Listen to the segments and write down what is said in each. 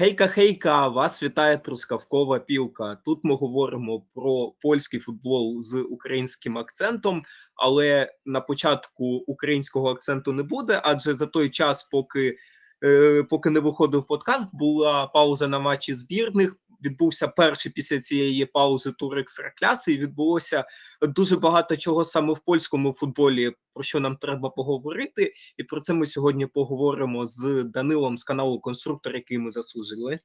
Хейка, хейка! Вас вітає Трускавкова пілка. Тут ми говоримо про польський футбол з українським акцентом, але на початку українського акценту не буде, адже за той час, поки е, поки не виходив подкаст, була пауза на матчі збірних. Відбувся перший після цієї паузи тур екстракляси, і відбулося дуже багато чого саме в польському футболі, про що нам треба поговорити. І про це ми сьогодні поговоримо з Данилом з каналу Конструктор, який ми заслужили,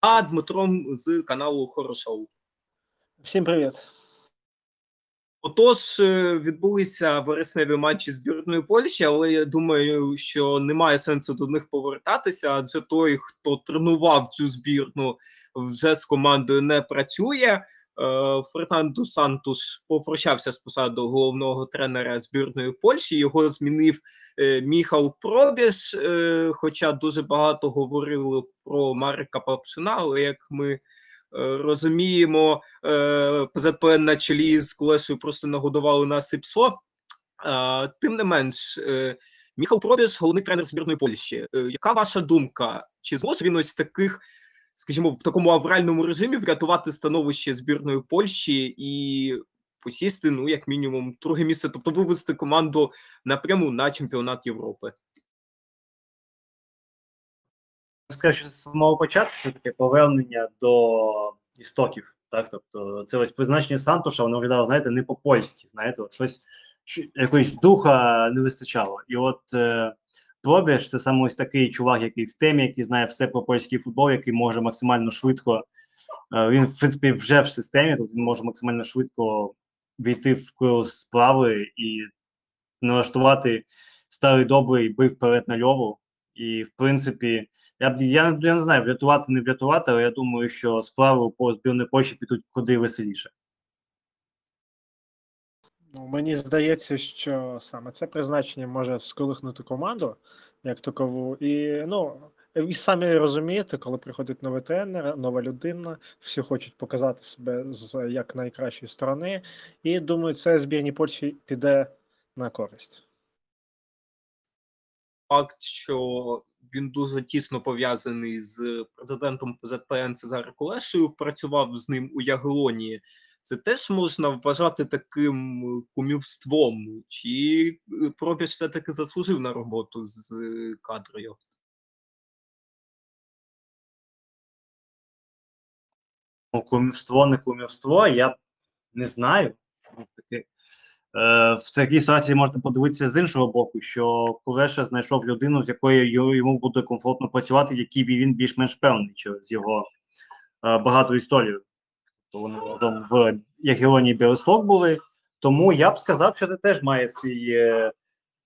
а Дмитром з каналу Хорошоу. Всім привіт. Отож, е, відбулися вересневі матчі збірної Польщі, але я думаю, що немає сенсу до них повертатися, адже той, хто тренував цю збірну, вже з командою не працює. Е, Фернандо Сантуш попрощався з посадою головного тренера збірної Польщі. Його змінив е, Міхал Пробіж. е, Хоча дуже багато говорили про Марика Папшина, але як ми розуміємо, е, ПЗПН на чолі з Колесою просто нагодували нас і псо. Тим не менш, е, Міхал Пробіж, головний тренер збірної Польщі. Е, Яка ваша думка? Чи зможе він ось таких, скажімо, в такому авральному режимі врятувати становище збірної Польщі і посісти, ну, як мінімум, друге місце, тобто вивести команду напряму на чемпіонат Європи? Скажу, що з самого початку це таке повернення до істоків. Так? Тобто це ось призначення Сантуша, воно виглядало, знаєте, не по-польськи, знаєте, от щось що, якоїсь духа не вистачало. І от е, Пробіж це саме ось такий чувак, який в темі, який знає все про польський футбол, який може максимально швидко. Е, він, в принципі, вже в системі, тобто він може максимально швидко війти в курс справи і налаштувати старий добрий бив вперед на льову. І, в принципі, я я, я не знаю, врятувати, не врятувати, але я думаю, що справи по збірної Польщі підуть куди веселіше. Ну, мені здається, що саме це призначення може сколихнути команду як такову. І ну, ви самі розумієте, коли приходить новий тренер, нова людина, всі хочуть показати себе з як найкращої сторони. І думаю, це збірній Польщі піде на користь. Факт, що він дуже тісно пов'язаний з президентом ПЗПН Цезаром Колешею, працював з ним у Ягелонії. Це теж можна вважати таким кумівством, чи е, Пробіж все-таки заслужив на роботу з е, кадрою? Ну, кумівство, не кумівство, я не знаю. Е, в такій ситуації можна подивитися з іншого боку, що Кулеша знайшов людину, з якою йому буде комфортно працювати, в якій він більш-менш певний через його е, багату історію. То вони разом в Ягелоні Білосток були. Тому я б сказав, що це теж має свій е,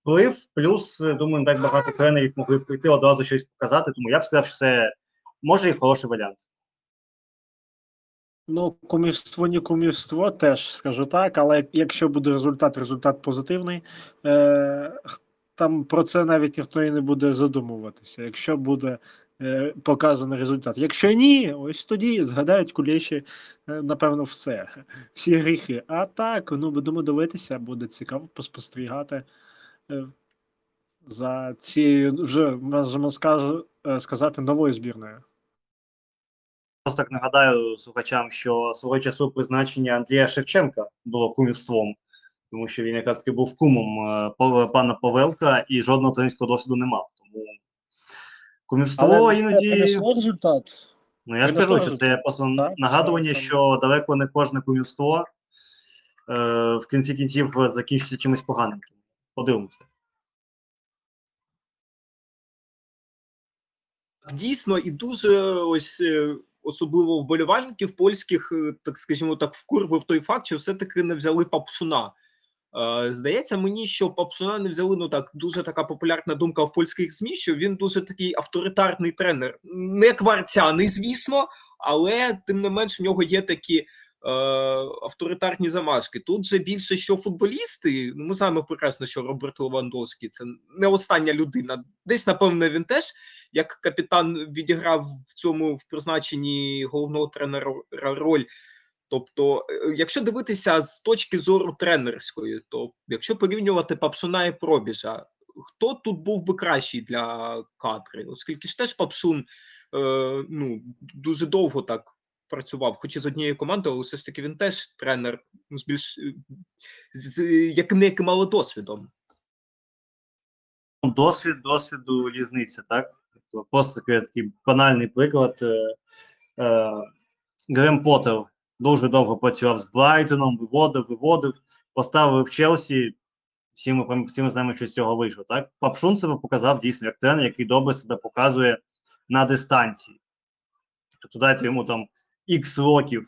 вплив. Плюс, думаю, так багато тренерів могли прийти одразу щось показати. Тому я б сказав, що це може і хороший варіант. Ну, кумівство, не кумівство, теж скажу так, але якщо буде результат, результат позитивний, е, там про це навіть ніхто і не буде задумуватися. Якщо буде е, показаний результат. Якщо ні, ось тоді згадають куліші, е, напевно, все, всі гріхи. А так, ну будемо дивитися, буде цікаво поспостерігати е, за цією вже можемо е, сказати новою збірною. Просто так нагадаю слухачам, що свого часу призначення Андрія Шевченка було кумівством, тому що він якраз таки був кумом е, пана Павелка і жодного тренерського досвіду не мав. Тому кумівство Але іноді. принесло результат. Ну я ж кажу, що це просто Так, нагадування, так, що далеко не кожне кумівство е, в кінці кінців закінчиться чимось поганим. Подивимося. Дійсно, і дуже ось е, особливо вболівальників польських, е, так скажімо так, вкурвив той факт, що все-таки не взяли Папшуна. Е, Здається мені, що Папшуна не взяли. Ну так дуже така популярна думка в польських ЗМІ, що він дуже такий авторитарний тренер, не кварцяний, звісно, але тим не менш в нього є такі авторитарні замашки. Тут же більше що футболісти. Ну ми знаємо прекрасно, що Роберт Левандовський це не остання людина. Десь напевно він теж як капітан відіграв в цьому в призначенні головного тренера роль. Тобто, е, якщо дивитися з точки зору тренерської, то якщо порівнювати Папшуна і Пробіжа, хто тут був би кращий для кадри? Оскільки ж теж Папшун е, ну, дуже довго так працював, хоч і з однією командою, але все ж таки він теж тренер ну, з більш е, з яким не мало досвідом. Ну, Досвід, досвіду різниця, так? Тобто просто такий, такий банальний приклад. Е, е, Грем Поттер дуже довго працював з Брайтоном, виводив, виводив, поставив в Челсі. Всі ми, всі ми знаємо, що з цього вийшло. Так? Папшун себе показав дійсно як тренер, який добре себе показує на дистанції. Тобто дайте йому там X років,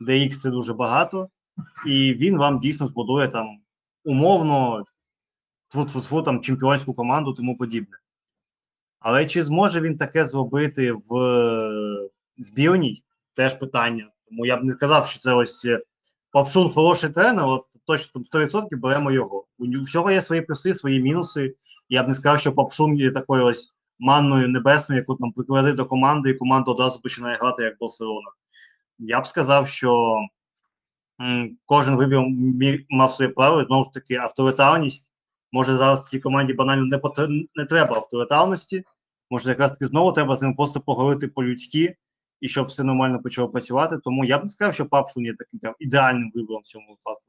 де X це дуже багато, і він вам дійсно збудує там умовно тфу-тфу-тфу, там чемпіонську команду, тому подібне. Але чи зможе він таке зробити в е, збірній? Теж питання. Тому я б не сказав, що це ось е, Папшун хороший тренер, от точно там 100% беремо його. У всього є свої плюси, свої мінуси. Я б не сказав, що Папшун є такою ось манною небесною, яку там приклади до команди, і команда одразу починає грати як Барселона. Я б сказав, що кожен вибір мав своє право, знову ж таки, авторитарність. Може зараз цій команді банально не, потр- не треба авторитарності. Може, якраз таки знову треба з ним просто поговорити по-людськи, і щоб все нормально почало працювати. Тому я б не сказав, що Папшун є таким прям ідеальним вибором в цьому випадку.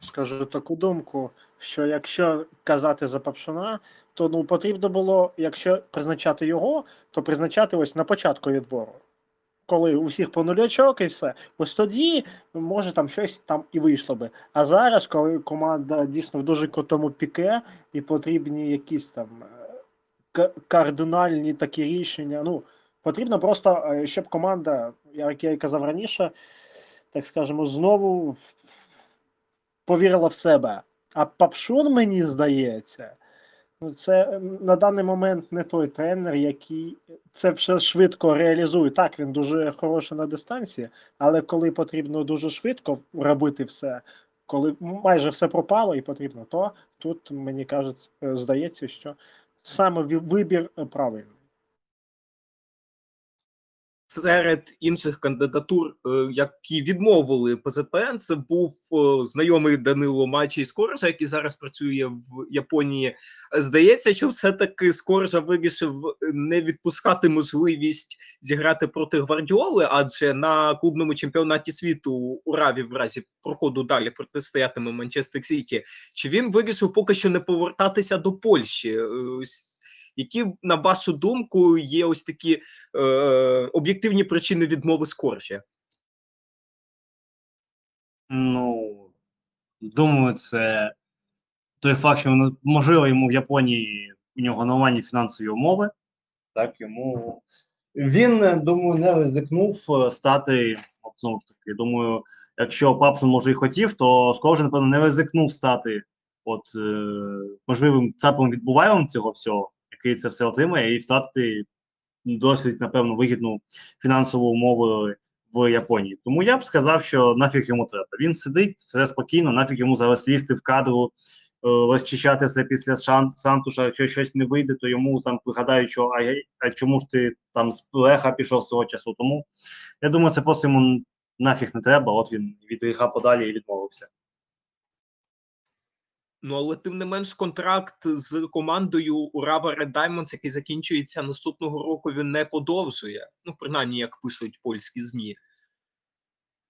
Скажу таку думку, що якщо казати за Папшуна, то ну потрібно було, якщо призначати його, то призначати ось на початку відбору. Коли у всіх по нулячок і все, ось тоді може там щось там і вийшло би. А зараз, коли команда дійсно в дуже крутому піке, і потрібні якісь там е, кардинальні такі рішення. Ну, потрібно просто, е, щоб команда, як я і казав раніше, так скажемо, знову повірила в себе. А Папшун, мені здається, це на даний момент не той тренер, який це все швидко реалізує. Так, він дуже хороший на дистанції, але коли потрібно дуже швидко робити все, коли майже все пропало і потрібно, то тут мені кажуть, е, здається, що саме вибір е, правильний. Серед інших кандидатур, е, які відмовили ПЗПН, це був е, знайомий Данило Мачій Скоржа, який зараз працює в Японії. Здається, що все-таки Скоржа вирішив е, не відпускати можливість зіграти проти Гвардіоли, адже на клубному чемпіонаті світу у Раві в разі проходу далі протистоятиме Манчестер Сіті. Чи він вирішив поки що не повертатися до Польщі? Які, на вашу думку, є ось такі е, об'єктивні причини відмови Скоржа? Ну, думаю, це той факт, що можливо йому в Японії у нього нормальні фінансові умови. Так, йому він, думаю, не ризикнув е, стати. Знову ж таки, думаю, якщо Папшин може і хотів, то Скоржа, напевно, не ризикнув стати от е, можливим цапом відбуваєм цього всього, який це все отримає, і втратити досить, напевно, вигідну фінансову умову в Японії. Тому я б сказав, що нафіг йому треба. Він сидить все спокійно, нафіг йому зараз лізти в кадру, е, розчищати все після Сантуша. Якщо щось не вийде, то йому там пригадають, що а, а чому ж ти там з леха пішов з цього часу. Тому я думаю, це просто йому нафіг не треба. От він від гріха подалі і відмовився. Ну, але тим не менш, контракт з командою Урава Red Diamonds, який закінчується наступного року, він не подовжує. Ну, принаймні, як пишуть польські ЗМІ.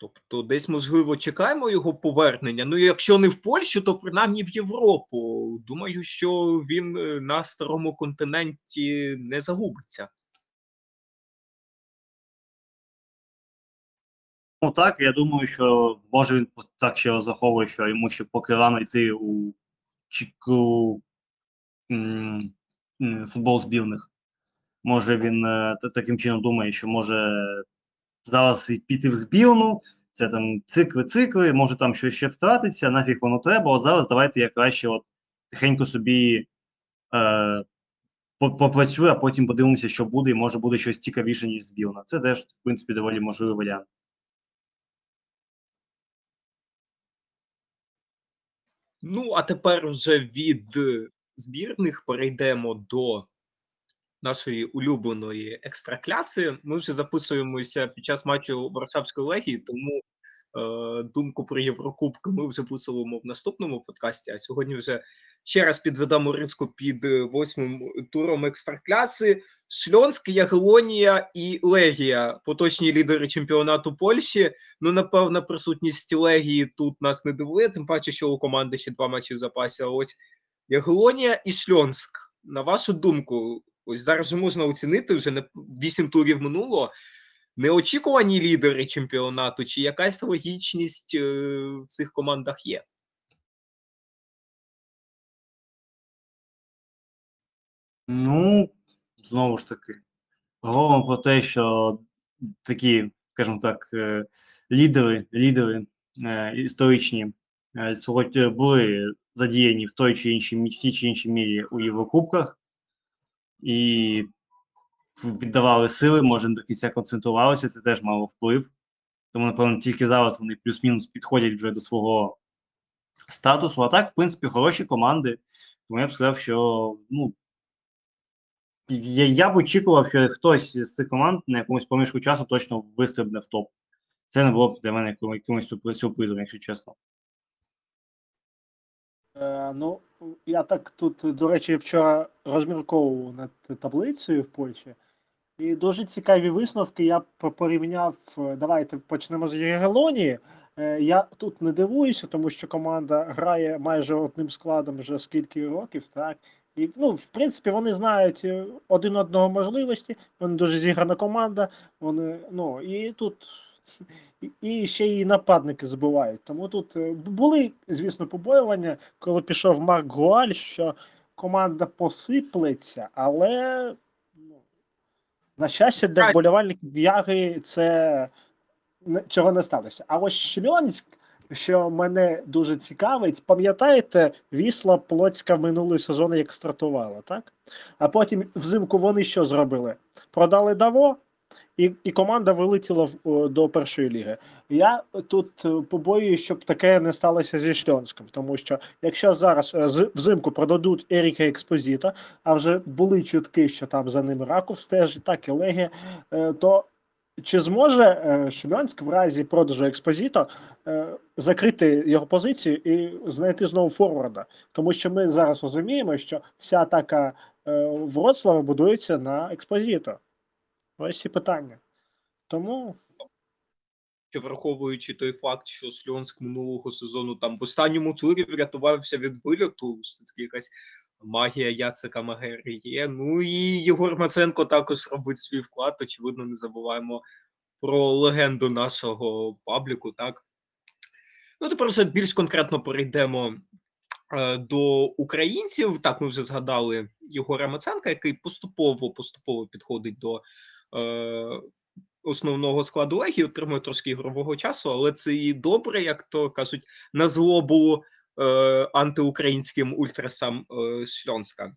Тобто, десь, можливо, чекаємо його повернення. Ну, якщо не в Польщу, то принаймні в Європу. Думаю, що він е, на старому континенті не загубиться. Ну так, я думаю, що може він так ще розраховує, що йому ще поки рано йти у чіку футбол збірних. Може він е, таким чином думає, що може зараз піти в збірну, це там цикли-цикли, може там щось ще втратиться, нафіг воно треба. От зараз давайте я краще от тихенько собі е, попрацюю, а потім подивимося, що буде, і може буде щось цікавіше, ніж збірна. Це теж, в принципі, доволі можливий варіант. Ну, а тепер вже від збірних перейдемо до нашої улюбленої екстракляси. Ми вже записуємося під час матчу Варшавської легії, тому думку про Єврокубки ми вже висловимо в наступному подкасті. А сьогодні вже ще раз підведемо риску під е, восьмим туром екстракляси. Шльонськ, Ягелонія і Легія, поточні лідери чемпіонату Польщі. Ну, напевно, присутність Легії тут нас не дивує, тим паче, що у команди ще два матчі в запасі. А ось Ягелонія і Шльонськ. На вашу думку, ось зараз вже можна оцінити вже не вісім турів минуло. Неочікувані лідери чемпіонату, чи якась логічність е, в цих командах є? Ну, знову ж таки, говоримо про те, що такі, скажімо так, е, лідери, лідери е, історичні були задіяні в той чи іншій, тій чи іншій мірі у Єврокубках і віддавали сили, може, до кінця концентрувалися, це теж мало вплив. Тому, напевно, тільки зараз вони плюс-мінус підходять вже до свого статусу. А так, в принципі, хороші команди. Тому я б сказав, що ну, я, я б очікував, що хтось з цих команд на якомусь проміжку часу точно вистрибне в топ. Це не було б для мене якимось сюрпризом, якщо чесно. Е, ну, я так тут, до речі, вчора розмірковував над таблицею в Польщі. І дуже цікаві висновки. Я по- порівняв. е, Давайте почнемо з Єгелонії. Е, Я тут не дивуюся, тому що команда грає майже одним складом вже скільки років, так. І, ну, в принципі, вони знають е, один одного можливості, вони дуже зіграна команда. Вони, ну, і тут і- і ще й нападники збивають. Тому тут були, звісно, побоювання, коли пішов Марк Гуаль, що команда посиплеться, але на щастя для вболівальників Яги це цього не сталося. А ось Шльонськ, що мене дуже цікавить, пам'ятаєте, Вісла Плоцька минулий сезон як стартувала, так? А потім взимку вони що зробили? Продали Даво, і, і команда вилетіла в, до першої ліги. Я тут е, побоююсь, щоб таке не сталося зі Шльонськом, тому що якщо зараз е, з- взимку продадуть Еріка Експозіта, а вже були чутки, що там за ним Раков стежить, так і Легія, е, то чи зможе Шльонськ в разі продажу Експозіто закрити його позицію і знайти знову форварда? Тому що ми зараз розуміємо, що вся атака Вроцлава будується на Експозіто. Ось і питання. Тому враховуючи той факт, що Шльонськ минулого сезону там в останньому турі врятувався від вильоту, все таки якась магія Яцека Магери є. Ну і Єгор Маценко також робить свій вклад. Очевидно, не забуваємо про легенду нашого пабліку. Так ну тепер вже більш конкретно перейдемо е, до українців. Так, ми вже згадали Єгора Маценка, який поступово поступово підходить до. Е, основного складу легії, отримує трошки ігрового часу, але це і добре, як то кажуть, на злобу е, антиукраїнським ультрасам е, Шльонська.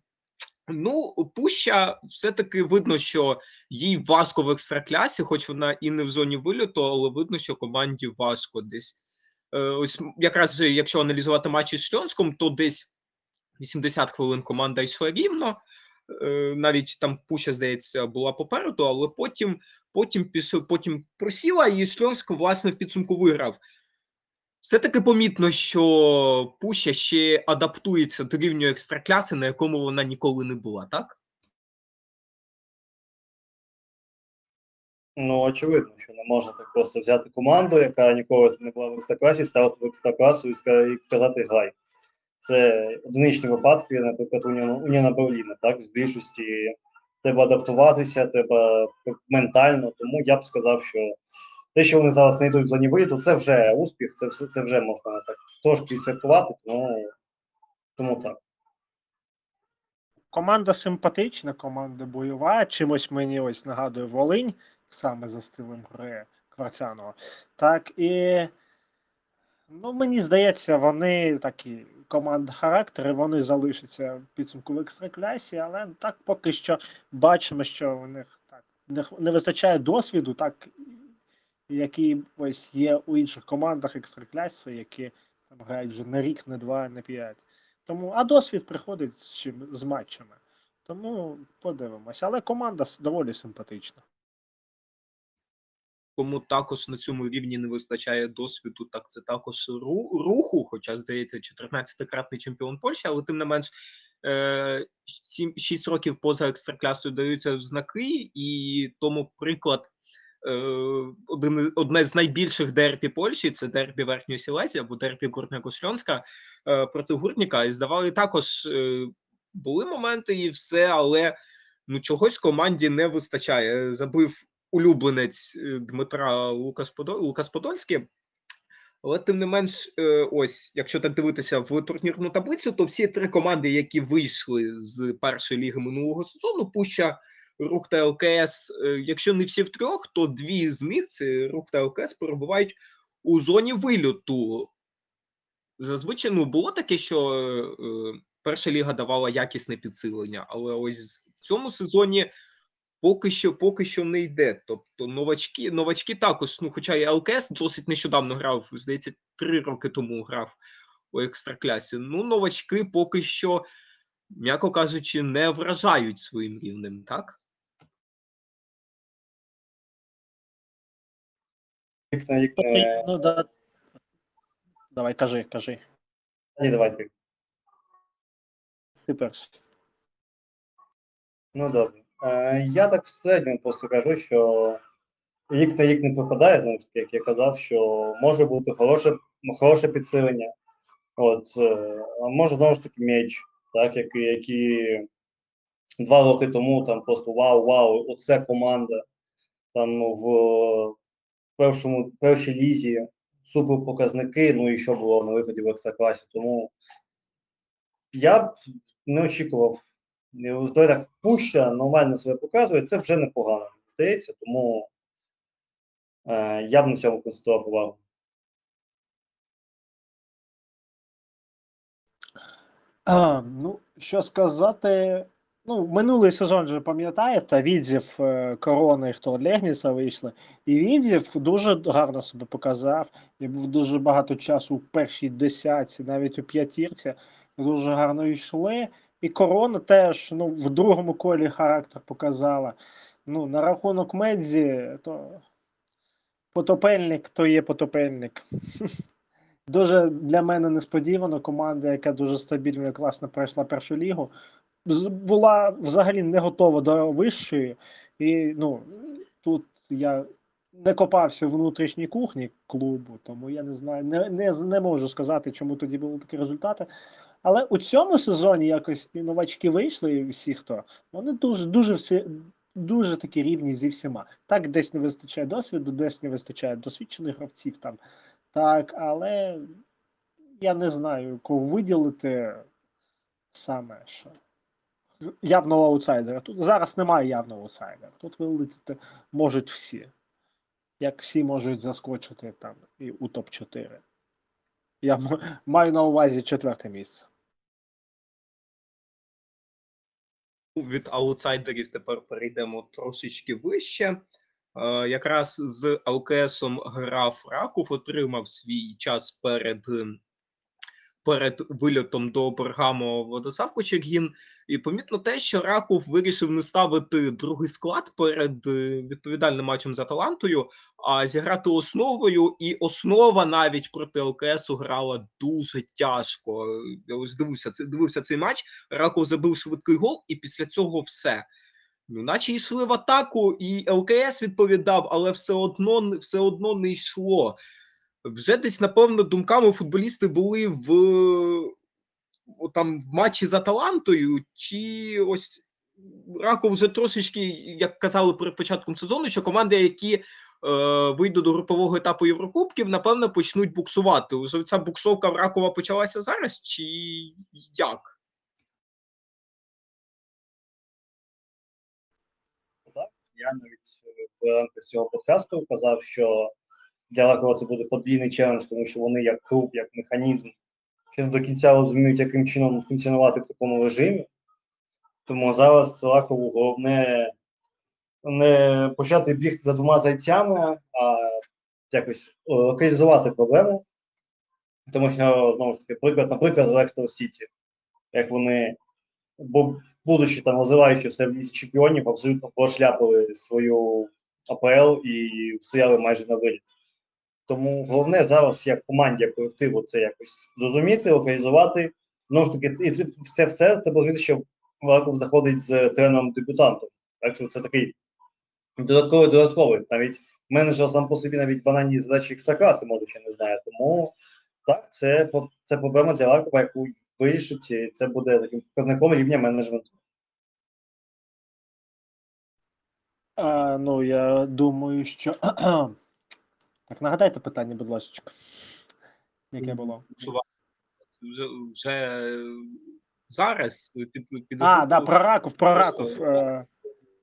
Ну, Пуща все-таки видно, що їй важко в екстраклясі, хоч вона і не в зоні вильоту, але видно, що команді важко десь. Е, ось якраз якщо аналізувати матчі з Шльонськом, то десь 80 хвилин команда йшла рівно. Е, навіть там Пуща, здається, була попереду, але потім потім пішов, потім просіла, і Шльонськ, власне, в підсумку виграв. Все-таки помітно, що Пуща ще адаптується до рівню екстракляси, на якому вона ніколи не була, так? Ну, очевидно, що не можна так просто взяти команду, яка ніколи не була в екстракласі, ставити в екстракlasу і ска- і казати грай. Це одиничні випадки, наприклад, Уніона, Уніона Берліна, так, з більшості треба адаптуватися, треба ментально. Тому я б сказав, що те, що вони зараз не йдуть в зоні виліту, це вже успіх, це це вже можна так трошки святкувати, тому, тому так. команда симпатична, команда бойова. Чимось мені ось нагадує Волинь, саме за стилем гри Кварцянова. Так і ну, мені здається, вони такі команда характери, вони залишаться в підсумку в екстраклясі, але так поки що бачимо, що у них так не, вистачає досвіду, так який ось є у інших командах екстракляси, які там грають вже не рік, не два, не п'ять. Тому, а досвід приходить з чим з матчами. Тому подивимося. Але команда доволі симпатична. Кому також на цьому рівні не вистачає досвіду, так це також ру- руху, хоча, здається, 14-кратний чемпіон Польщі, але тим не менш. 6 років поза екстраклясою даються знаки, і тому приклад е, один, одне з найбільших дербі Польщі це дербі Верхньої Сілезії або дербі Гурня Шльонська е, проти Гурніка. І здавали також е, були моменти і все, але ну чогось команді не вистачає. Забив улюбленець е, Дмитра Лукас, Подо... Лукас Подольський. Але тим не менш, е, ось, якщо так дивитися в турнірну таблицю, то всі три команди, які вийшли з першої ліги минулого сезону, Пуща, Рух та ЛКС, е, якщо не всі в трьох, то дві з них це Рух та ЛКС перебувають у зоні вильоту. Зазвичай ну, було таке, що перша ліга давала якісне підсилення, але ось в цьому сезоні поки що поки що не йде. Тобто новачки, новачки також, ну, хоча і ЛКС досить нещодавно грав, здається, три роки тому грав у екстраклясі. Ну, новачки поки що, м'яко кажучи, не вражають своїм рівнем, так? Окей, Ну, да. Давай, кажи, кажи. Ні, давайте. Ти перший. Ну добре. Е, я так в середньому просто кажу, що рік на рік не пропадає, знову ж таки, як я казав, що може бути хороше, хороше підсилення. От, е, а може знову ж таки м'яч, так, які, які два роки тому там просто вау, вау, оце команда. Там ну, в першому, першій лізі супер показники, ну і що було на виході в екстракласі. Тому я б не очікував. Так пуща нормально себе показує, це вже непогано, здається, тому е, я б на цьому концентрував увагу. А, ну, що сказати. Ну, минулий сезон же пам'ятаєте, Відзів, е, Корона хто Легніца вийшли. І Відзів дуже гарно себе показав. І був дуже багато часу у першій десятці, навіть у п'ятірці. Дуже гарно йшли. І Корона теж ну, в другому колі характер показала. Ну, на рахунок Медзі, то потопельник то є потопельник. Дуже для мене несподівано. Команда, яка дуже стабільно і класно пройшла першу лігу, була взагалі не готова до вищої. І ну, тут я не копався в внутрішній кухні клубу, тому я не знаю, не, не, не можу сказати, чому тоді були такі результати. Але у цьому сезоні якось і новачки вийшли, і всі хто, вони дуже, дуже всі. Дуже такі рівні зі всіма. Так, десь не вистачає досвіду, десь не вистачає досвідчених гравців там. Так, але я не знаю, кого виділити саме що. Явного аутсайдера. Тут зараз немає явного аутсайдера. Тут вилетіти можуть всі. Як всі можуть заскочити там і у топ-4. Я маю на увазі четверте місце. Від аутсайдерів тепер перейдемо трошечки вище. Е, якраз з ЛКСом грав Раков, отримав свій час перед, перед вильотом до Бергамо Владислав Кочергін. І помітно те, що Раков вирішив не ставити другий склад перед е, відповідальним матчем з Аталантою, а зіграти основою. І основа навіть проти ЛКСу грала дуже тяжко. Я ось дивився, це- дивився цей матч. Раков забив швидкий гол, і після цього все. Ну, наче йшли в атаку, і ЛКС відповідав, але все одно, все одно не йшло. Вже десь, напевно, думками футболісти були в, там, в матчі з Аталантою, чи ось Раков вже трошечки, як казали перед початком сезону, що команди, які е, вийдуть до групового етапу Єврокубків, напевно, почнуть буксувати. Уже ця буксовка в Ракова почалася зараз, чи як? Я навіть е, в рамках цього подкасту казав, що для Ракова це буде подвійний челендж, тому що вони як клуб, як механізм, ще не до кінця розуміють, яким чином функціонувати в такому режимі. Тому зараз Ракову головне не почати бігти за двома зайцями, а якось е, локалізувати проблему. Тому що, знову ж таки, приклад, наприклад, Лекстер Сіті, як вони, будучи там розвиваючи все в лісі чемпіонів, абсолютно прошляпили свою АПЛ і стояли майже на виліт. Тому головне зараз, як команді, як колективу, це якось зрозуміти, локалізувати. Знову ж таки, і це, це все треба розуміти, що Варков заходить з тренером дебютантом. Так що це такий додатковий додатковий. Навіть менеджер сам по собі навіть банальні задачі екстракласи, може, ще не знає. Тому так, це, це проблема для Варкова, яку вирішить, і це буде таким показником рівня менеджменту. А, ну, я думаю, що. Так, нагадайте питання, будь ласка. Яке було? Вже, вже зараз під, під А, да, про Раков, про Раков. Е,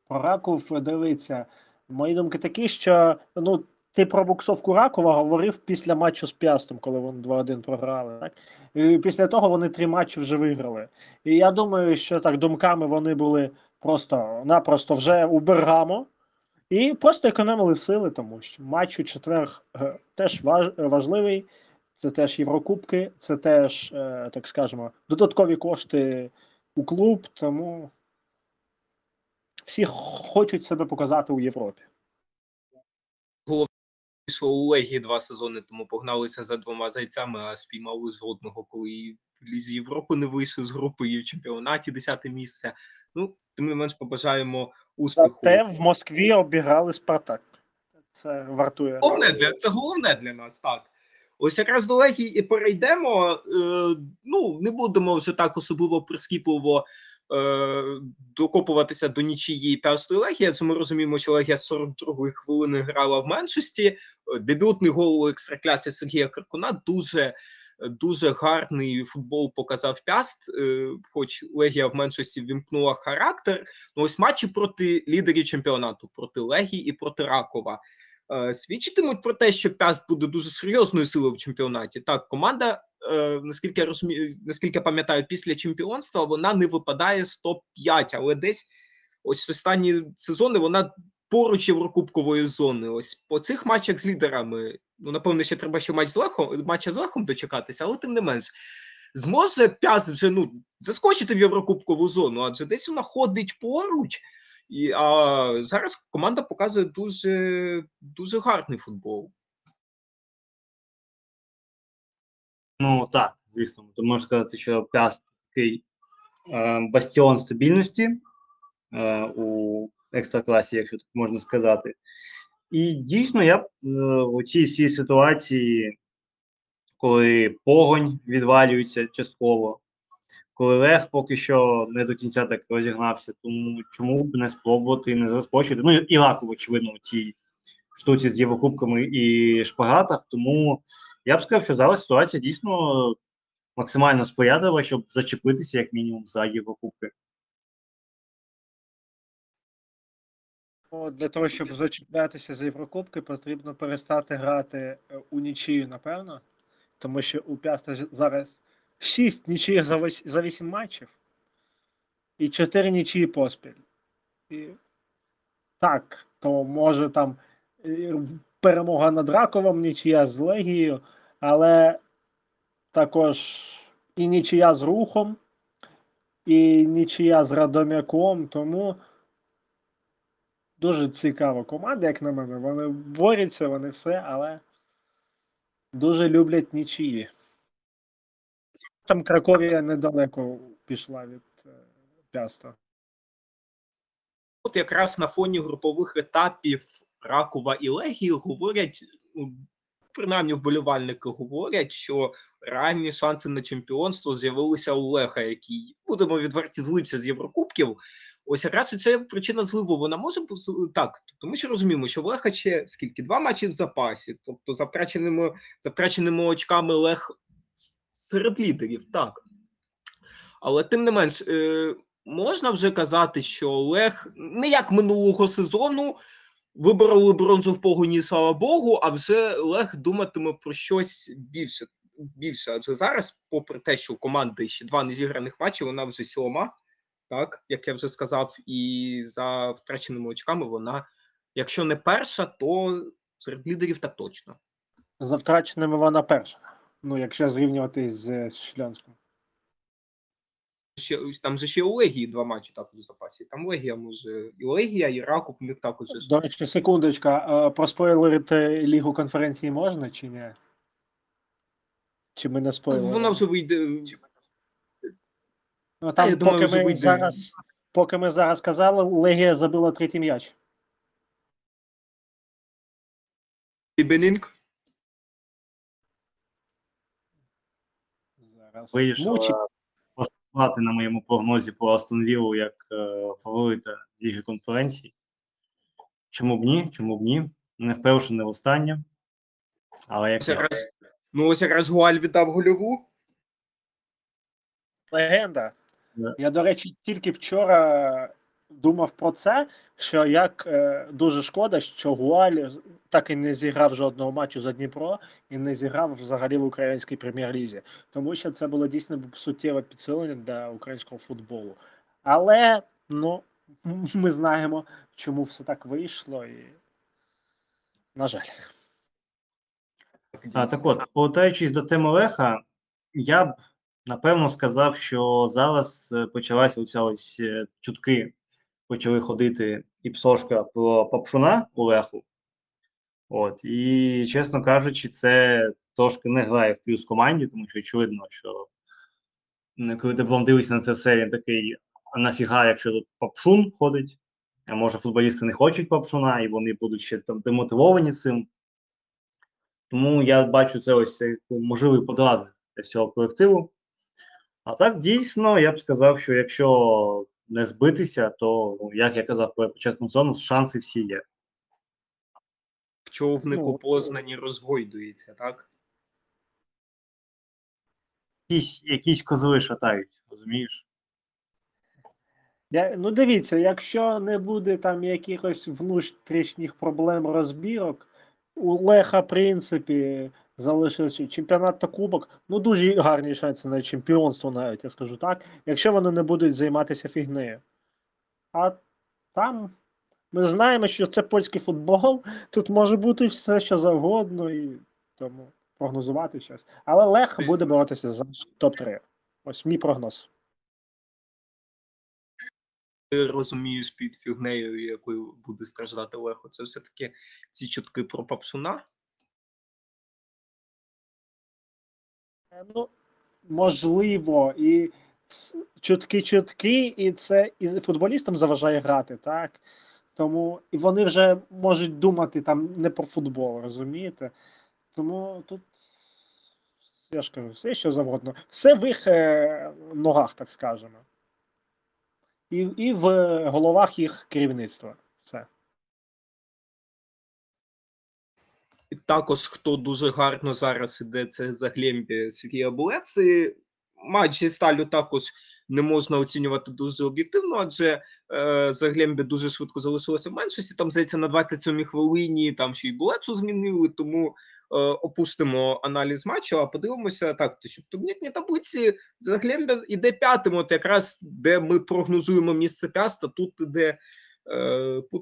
про Раков, дивиться. Мої думки такі, що ну, ти про буксовку Ракова говорив після матчу з Пястом, коли вони 2-1 програли. Так? І після того вони три матчі вже виграли. І я думаю, що так думками вони були просто-напросто вже у Бергамо. І просто економили сили, тому що матч у четвер е, теж важливий. Це теж Єврокубки, це теж, е, так скажемо, додаткові кошти у клуб, тому всі хочуть себе показати у Європі. що у Легії два сезони тому погналися за двома зайцями, а спіймали жодного, коли в Лізі Європи не вийшли з групи і в чемпіонаті 10 місце. Ну, тим не менш побажаємо успіху. Зате в Москві обіграли Спартак. Це вартує. Головне для це головне для нас, так. Ось якраз до Легії і перейдемо. Е, ну, не будемо вже так особливо прискіпливо е, докопуватися до нічиї Пястої Легії. Адже ми розуміємо, що Легія з 42-ї хвилини грала в меншості. Дебютний гол у екстраклясі Сергія Каркуна дуже. Дуже гарний футбол показав Пяст, е, хоч Легія в меншості вімкнула характер. Ну ось матчі проти лідерів чемпіонату, проти Легії і проти Ракова е, свідчитимуть про те, що Пяст буде дуже серйозною силою в чемпіонаті. Так, команда, е, наскільки я розумію, наскільки я пам'ятаю, після чемпіонства вона не випадає з топ-5, але десь ось останні сезони вона поруч єврокубкової зони. Ось по цих матчах з лідерами. Ну, напевно, ще треба ще матч з Лехом, матча з Лехом дочекатися, але тим не менш. Зможе Пяс вже ну заскочити в Єврокубкову зону, адже десь вона ходить поруч. І, а зараз команда показує дуже, дуже гарний футбол. Ну так, звісно, то можна сказати, що Пяст такий е, бастіон стабільності е, у екстракласі, якщо так можна сказати. І дійсно, я е, у цій всій ситуації, коли погонь відвалюється частково, коли Лех поки що не до кінця так розігнався, тому чому б не спробувати не заскочити. Ну і Лаков, очевидно, у цій штуці з Єврокубками і шпагатах. Тому я б сказав, що зараз ситуація дійсно максимально сприятлива, щоб зачепитися як мінімум за Єврокубки. Для того, щоб зачіплятися за Єврокубки, потрібно перестати грати е, у нічию, напевно. Тому що у Пяста зараз 6 нічиїх за, за 8 матчів і 4 нічиї поспіль. І так, то може там е, перемога над Раковом, нічия з Легією, але також і нічия з Рухом, і нічия з Радомяком. Тому дуже цікава команда, як на мене. Вони борються, вони все, але дуже люблять нічиї. Там Краковія недалеко пішла від е, Пяста. От якраз на фоні групових етапів Ракова і Легії говорять, ну, принаймні вболівальники говорять, що реальні шанси на чемпіонство з'явилися у Леха, який, будемо відверті, злився з Єврокубків. Ось якраз ця причина зливу, вона може так, тому що розуміємо, що в Леха ще скільки два матчі в запасі, тобто за втраченими, за втраченими очками Лех серед лідерів, так. Але тим не менш, е, можна вже казати, що Олег не як минулого сезону вибороли бронзу в погоні, слава Богу, а вже Олег думатиме про щось більше. Більше, адже зараз, попри те, що у команди ще два незіграних матчі, вона вже сьома, так як я вже сказав, і за втраченими очками вона, якщо не перша, то серед лідерів так точно. За втраченими вона перша. Ну, якщо зрівнювати з, з Шльонськом. ще там же ще у Легії два матчі також в запасі. Там Легія може і Легія, і Раков у них також. До речі, секундочка, а проспойлерити Лігу конференції можна чи ні? Чи ми не спойлеримо? Вона вже вийде. Ну, там, я думаю, поки, вже ми вийде. зараз, поки ми зараз казали, Легія забила третій м'яч. Бенінг. Зараз. Вирішила Мучить. поступати на моєму прогнозі по Астон Віллу як е, фаворита Ліги конференції. Чому б ні? Чому б ні? Не вперше, не востаннє. Але як Ось я- якраз, ну ось якраз Гуаль віддав гольову. Легенда. Я, до речі, тільки вчора думав про це, що як е, дуже шкода, що Гуаль так і не зіграв жодного матчу за Дніпро і не зіграв взагалі в українській прем'єр-лізі, тому що це було дійсно суттєве підсилення для українського футболу. Але ну, ми знаємо, чому все так вийшло, і на жаль. А, так от, повертаючись до теми Леха, я б напевно сказав, що зараз е, почалася оця ось е, чутки, почали ходити і псошка про Папшуна у Леху. От, і, чесно кажучи, це трошки не грає в плюс команді, тому що очевидно, що коли ти дивишся на це все, він такий, а нафіга, якщо тут Папшун ходить, а може футболісти не хочуть Папшуна, і вони будуть ще там демотивовані цим. Тому я бачу це ось як можливий подразник для цього колективу. А так, дійсно, я б сказав, що якщо не збитися, то, ну, як я казав перед початком сезону, шанси всі є. В човнику Ну, Познані розгойдується, так? Якісь, якісь козли шатають, розумієш? Я, ну дивіться, якщо не буде там якихось внутрішніх проблем розбірок, у Леха, в принципі, залишився чемпіонат та кубок, ну дуже гарні шанси на чемпіонство, навіть я скажу так, якщо вони не будуть займатися фігнею. А там ми знаємо, що це польський футбол, тут може бути все, що завгодно, і тому прогнозувати щось. Але Лех буде боротися за топ-3. Ось мій прогноз. розумію з-під фігнею, якою буде страждати Лехо. Це все-таки ці чутки про Папшуна. Ну, можливо, і чутки-чутки, і це і футболістам заважає грати, так? Тому і вони вже можуть думати там не про футбол, розумієте? Тому тут, я ж кажу, все що завгодно. Все в їх е, ногах, так скажемо. І, і в головах їх керівництва. Все. Також, хто дуже гарно зараз іде, це Заглембі Сергія Булец. І матч зі сталю також не можна оцінювати дуже об'єктивно, адже е, Заглембі дуже швидко залишилося в меншості. Там, здається, на 27-й хвилині там ще й Булецу змінили, тому е, опустимо аналіз матчу, а подивимося так, то що в таблиці Заглембі іде п'ятим, от якраз де ми прогнозуємо місце п'яста, тут іде Е,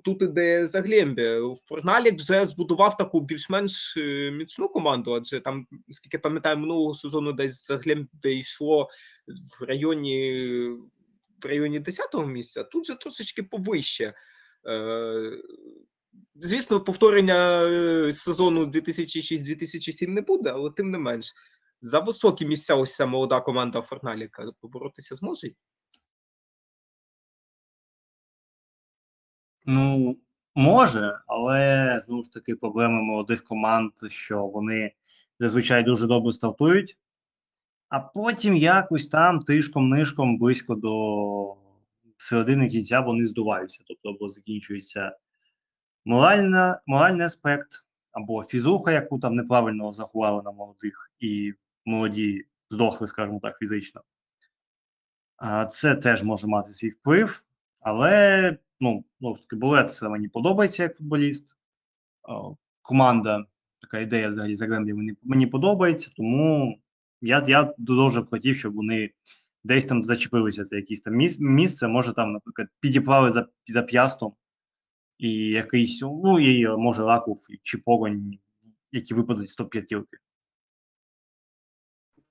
Тут іде Заглембі. Форналік вже збудував таку більш-менш е, міцну команду, адже там, скільки пам'ятаю, минулого сезону десь Заглембі йшло в районі в районі 10-го місця, тут же трошечки повище. Е, Звісно, повторення е, сезону 2006-2007 не буде, але тим не менш. За високі місця ось ця молода команда Форналіка поборотися зможе. Ну, може, але знову ж таки проблеми молодих команд, що вони зазвичай дуже добре стартують, а потім якось там тишком-нишком близько до середини кінця вони здуваються. Тобто або закінчується моральна, моральний аспект, або фізуха, яку там неправильно заховали на молодих, і молоді здохли, скажімо так, фізично. А це теж може мати свій вплив, але ну, ну таки Булет це мені подобається як футболіст. Команда, така ідея взагалі Загрембі мені, мені подобається, тому я, я дуже б хотів, щоб вони десь там зачепилися за якесь там міс- місце, може там, наприклад, підіплали за, за п'ястом і якийсь, ну і може Раков чи Погонь, які випадуть з топ-п'ятірки.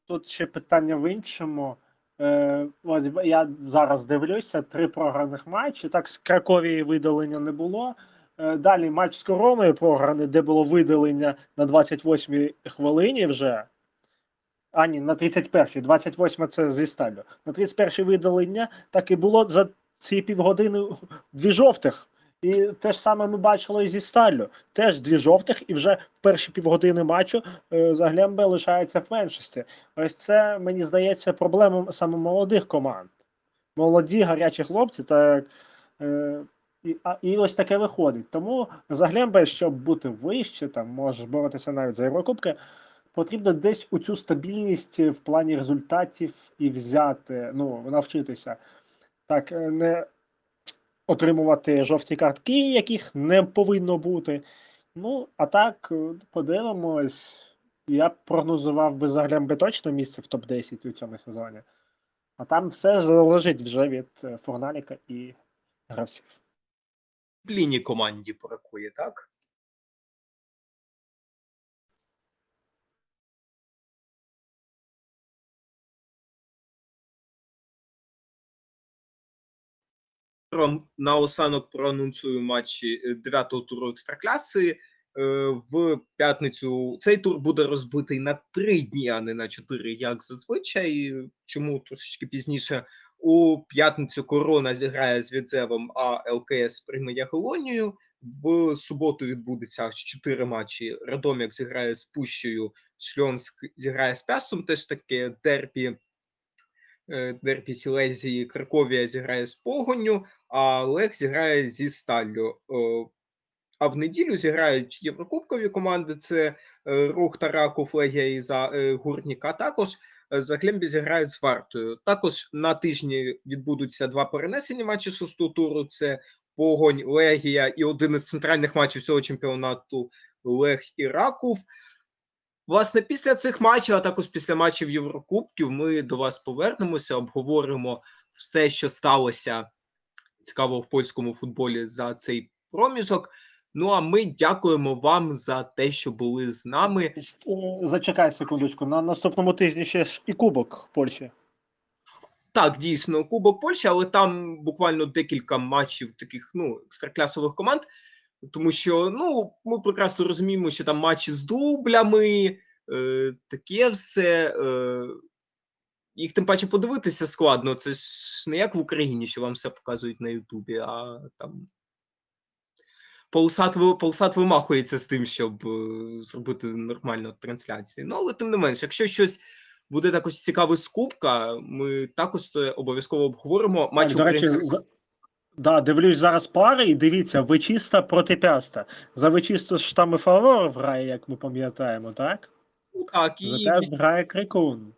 Тут ще питання в іншому. Е, от я зараз дивлюся, три програних матчі. Так, з Краковії видалення не було. Е, далі матч з короною програний, де було видалення на 28-й хвилині вже. А, ні, на 31-й. 28 це зі сталю. На 31-й видалення так і було за ці півгодини дві жовтих. І те ж саме ми бачили і зі сталлю. Теж дві жовтих, і вже в перші півгодини матчу е, Заглембе лишається в меншості. Ось це, мені здається, проблема саме молодих команд. Молоді гарячі хлопці, та, е, і, а, і ось таке виходить. Тому Заглембе, щоб бути вище, там, може боротися навіть за Єврокубки, потрібно десь у цю стабільність в плані результатів і взяти, ну, навчитися. Так, е, не отримувати жовті картки, яких не повинно бути. Ну, а так, е, подивимось. Я прогнозував би Заглембе точно місце в топ-10 у цьому сезоні. А там все залежить вже від е, Фурналіка і гравців. Пліні команді бракує, так? Про- Наостанок проанонсую матчі е, 9-го туру екстракляси. Е, В п'ятницю цей тур буде розбитий на три дні, а не на чотири, як зазвичай. Чому трошечки пізніше? У п'ятницю Корона зіграє з Відзевом, а ЛКС прийме Ягелонію. В суботу відбудеться аж чотири матчі. Радомік зіграє з Пущею, Шльонськ зіграє з Пястом, теж таке дербі. Е, Дербі Сілезії, Краковія зіграє з Погоню, а Лех зіграє зі Сталлю. А в неділю зіграють єврокубкові команди: це е, Рух Тараков, Легія і е, Гурнік, а також Заглембі зіграє з Вартою. Також на тижні відбудуться два перенесені матчі шостого туру: це Погонь, Легія і один із центральних матчів цього чемпіонату Лех і Раков. Власне, після цих матчів, а також після матчів Єврокубків, ми до вас повернемося, обговоримо все, що сталося цікаво в польському футболі за цей проміжок. Ну а ми дякуємо вам за те, що були з нами. Е, Зачекай секундочку. На наступному тижні ще ж і Кубок Польщі. Так, дійсно, Кубок Польщі, але там буквально декілька матчів таких ну, екстраклясових команд. Тому що ну, ми прекрасно розуміємо, що там матчі з дублями, е, таке все. Е, їх тим паче подивитися складно. Це ж не як в Україні, що вам все показують на Ютубі, а там. Полсат, ви- вимахується з тим, щоб е, зробити нормальну трансляцію. Ну, але тим не менш, якщо щось буде також цікаве з Кубка, ми також це обов'язково обговоримо. Матч Так, до речі. Да, дивлюсь зараз пари, і дивіться, Вичиста проти Пяста. За Вичисто ж там і Фаворов грає, як ми пам'ятаємо, так? Ну, так, За Пяст грає Крикун.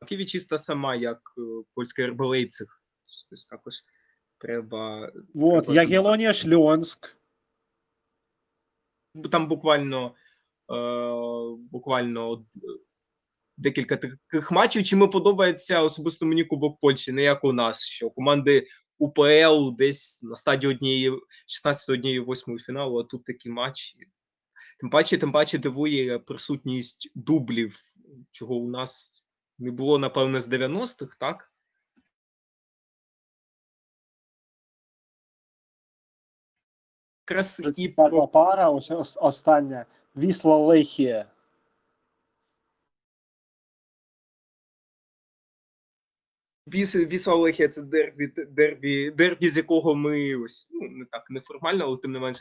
Так, і відчиста сама, як е, польський РБ Лейпциг. Тобто також треба. Вот, Треба Ягелонія Шльонськ. Там буквально, е, буквально декілька таких матчів. Чим подобається особисто мені Кубок Польщі, не як у нас, що команди УПЛ десь на стадії однієї 16 однієї восьмої фіналу, а тут такі матчі. Тим паче, тим паче дивує присутність дублів, чого у нас не було, напевне, з 90-х, так? Якраз Пара, пара ось ос- остання. Вісла Лехія. Віс, Вісла Лехія це дербі, дербі, дербі, з якого ми ось ну не так неформально, але тим не менш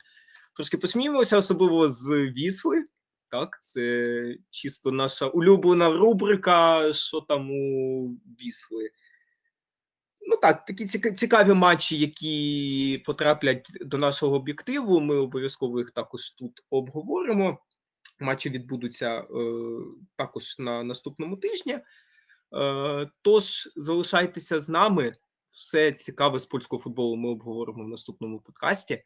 трошки посміємося, особливо з Вісли. Так, це чисто наша улюблена рубрика, що там у Вісли. Ну так, такі цікаві матчі, які потраплять до нашого об'єктиву. Ми обов'язково їх також тут обговоримо. Матчі відбудуться е, також на наступному тижні. Е, Тож залишайтеся з нами. Все цікаве з польського футболу ми обговоримо в наступному подкасті.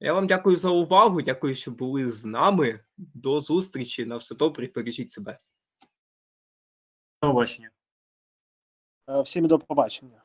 Я вам дякую за увагу. Дякую, що були з нами. До зустрічі. На все добре. Бережіть себе. До побачення. Е, Всім до побачення.